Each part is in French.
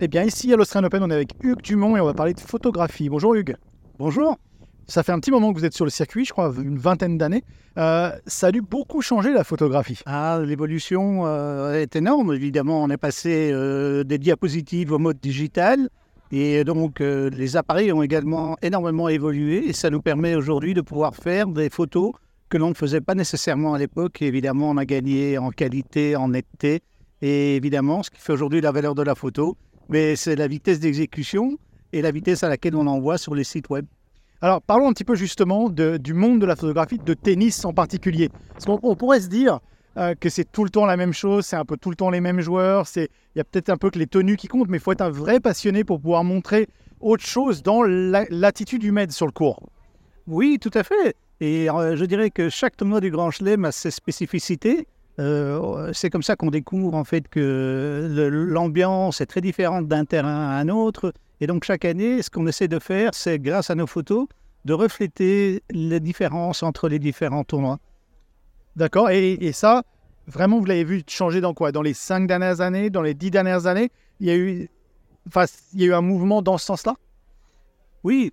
Eh bien, ici à l'Australian Open, on est avec Hugues Dumont et on va parler de photographie. Bonjour Hugues. Bonjour. Ça fait un petit moment que vous êtes sur le circuit, je crois, une vingtaine d'années. Euh, ça a dû beaucoup changer la photographie. Ah, l'évolution euh, est énorme. Évidemment, on est passé euh, des diapositives au mode digital. Et donc, les appareils ont également énormément évolué. Et ça nous permet aujourd'hui de pouvoir faire des photos que l'on ne faisait pas nécessairement à l'époque. Évidemment, on a gagné en qualité, en netteté. Et évidemment, ce qui fait aujourd'hui la valeur de la photo, mais c'est la vitesse d'exécution et la vitesse à laquelle on envoie sur les sites web. Alors, parlons un petit peu justement du monde de la photographie, de tennis en particulier. Parce qu'on pourrait se dire euh, que c'est tout le temps la même chose, c'est un peu tout le temps les mêmes joueurs, il y a peut-être un peu que les tenues qui comptent, mais il faut être un vrai passionné pour pouvoir montrer autre chose dans l'attitude humaine sur le cours. Oui, tout à fait. Et euh, je dirais que chaque tournoi du Grand Chelem a ses spécificités. Euh, c'est comme ça qu'on découvre en fait que l'ambiance est très différente d'un terrain à un autre. Et donc chaque année, ce qu'on essaie de faire, c'est grâce à nos photos, de refléter les différences entre les différents tournois. D'accord? Et, ça, vraiment, vous l'avez vu changer dans quoi? Dans les cinq dernières années, dans les dix dernières années, il y a eu, enfin, il y a eu un mouvement dans ce sens-là? Oui,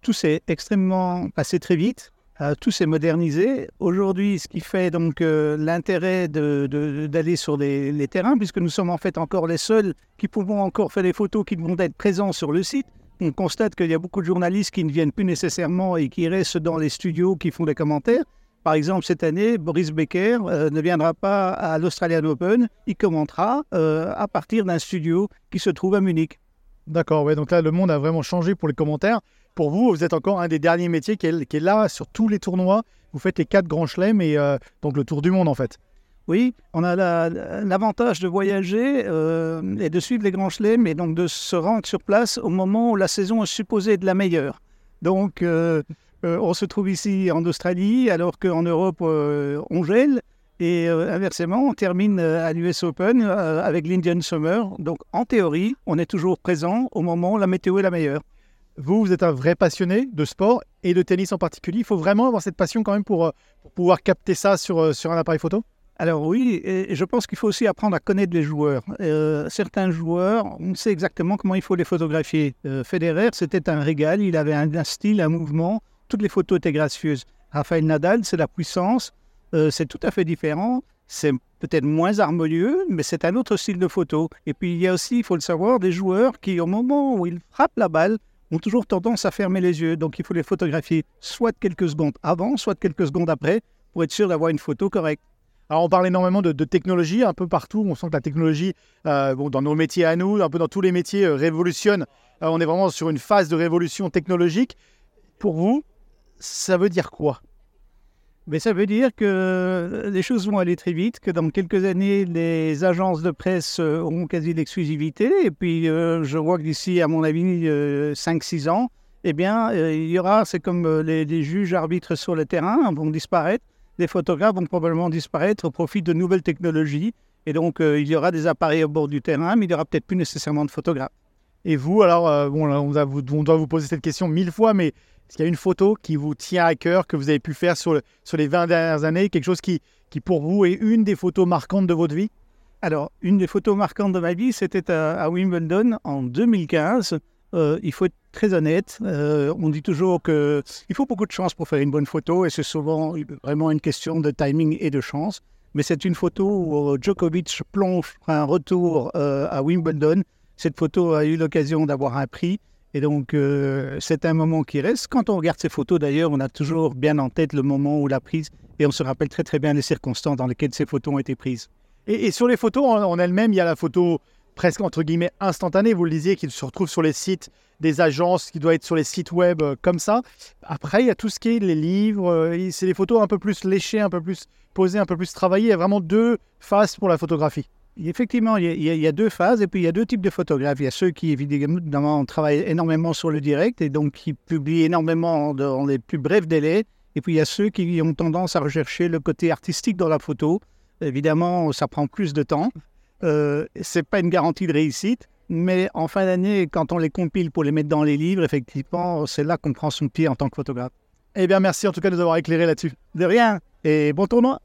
tout s'est extrêmement passé très vite. Euh, tout s'est modernisé. Aujourd'hui, ce qui fait donc euh, l'intérêt d'aller sur les, terrains, puisque nous sommes en fait encore les seuls qui pouvons encore faire des photos qui vont être présents sur le site. On constate qu'il y a beaucoup de journalistes qui ne viennent plus nécessairement et qui restent dans les studios, qui font des commentaires. Par exemple, cette année, Boris Becker euh, ne viendra pas à l'Australian Open, il commentera à partir d'un studio qui se trouve à Munich. D'accord, ouais, donc là, le monde a vraiment changé pour les commentaires pour vous, vous êtes encore un des derniers métiers qui est, là sur tous les tournois. Vous faites les quatre grands chelems et euh, donc le tour du monde en fait. Oui, on a l'avantage de voyager euh, et de suivre les grands chelems et donc de se rendre sur place au moment où la saison est supposée être la meilleure. Donc, euh, on se trouve ici en Australie alors qu'en Europe, on gèle. Et inversement, on termine à l'US Open avec l'Indian Summer. Donc, en théorie, on est toujours présent au moment où la météo est la meilleure. Vous, vous êtes un vrai passionné de sport et de tennis en particulier. Il faut vraiment avoir cette passion quand même pour, euh, pouvoir capter ça sur, euh, sur un appareil photo? Alors oui, je pense qu'il faut aussi apprendre à connaître les joueurs. Euh, certains joueurs, on sait exactement comment il faut les photographier. Federer, c'était un régal, il avait un, style, un mouvement, toutes les photos étaient gracieuses. Rafael Nadal, c'est la puissance, c'est tout à fait différent. C'est peut-être moins harmonieux, mais c'est un autre style de photo. Et puis il y a aussi, il faut le savoir, des joueurs qui, au moment où ils frappent la balle, ont toujours tendance à fermer les yeux. Donc il faut les photographier soit quelques secondes avant, soit quelques secondes après, pour être sûr d'avoir une photo correcte. Alors on parle énormément de, technologie un peu partout. On sent que la technologie, euh, bon, dans nos métiers à nous, un peu dans tous les métiers, euh, révolutionne. Euh, on est vraiment sur une phase de révolution technologique. Pour vous, ça veut dire quoi? Mais ça veut dire que les choses vont aller très vite, que dans quelques années, les agences de presse euh, auront quasi l'exclusivité. Et puis, euh, je vois que d'ici, à mon avis, 5-6 euh, ans, eh bien, il y aura, c'est comme les, juges arbitres sur le terrain vont disparaître. Les photographes vont probablement disparaître au profit de nouvelles technologies. Et donc, il y aura des appareils au bord du terrain, mais il n'y aura peut-être plus nécessairement de photographes. Et vous, alors, on, doit vous poser cette question mille fois, mais est-ce qu'il y a une photo qui vous tient à cœur, que vous avez pu faire sur, les 20 dernières années, quelque chose qui, pour vous est une des photos marquantes de votre vie? Alors, une des photos marquantes de ma vie, c'était à, Wimbledon en 2015. Euh, il faut être très honnête. Euh, on dit toujours qu'il faut beaucoup de chance pour faire une bonne photo et c'est souvent vraiment une question de timing et de chance. Mais c'est une photo où Djokovic plonge un retour euh, à Wimbledon. Cette photo a eu l'occasion d'avoir un prix et donc, euh, c'est un moment qui reste. Quand on regarde ces photos, d'ailleurs, on a toujours bien en tête le moment où la prise, et on se rappelle très très bien les circonstances dans lesquelles ces photos ont été prises. Et, sur les photos en, elles-mêmes, il y a la photo presque entre guillemets instantanée, vous le disiez, qui se retrouve sur les sites des agences, qui doit être sur les sites web euh, comme ça. Après, il y a tout ce qui est les livres, euh, c'est des photos un peu plus léchées, un peu plus posées, un peu plus travaillées. Il y a vraiment deux faces pour la photographie. Effectivement, il y, a, deux phases et puis il y a deux types de photographes. Il y a ceux qui, évidemment, travaillent énormément sur le direct et donc qui publient énormément dans les plus brefs délais. Et puis il y a ceux qui ont tendance à rechercher le côté artistique dans la photo. Évidemment, ça prend plus de temps. Euh, Ce n'est pas une garantie de réussite. Mais en fin d'année, quand on les compile pour les mettre dans les livres, effectivement, c'est là qu'on prend son pied en tant que photographe. Eh bien, merci en tout cas de nous avoir éclairé là-dessus. De rien et bon tournoi.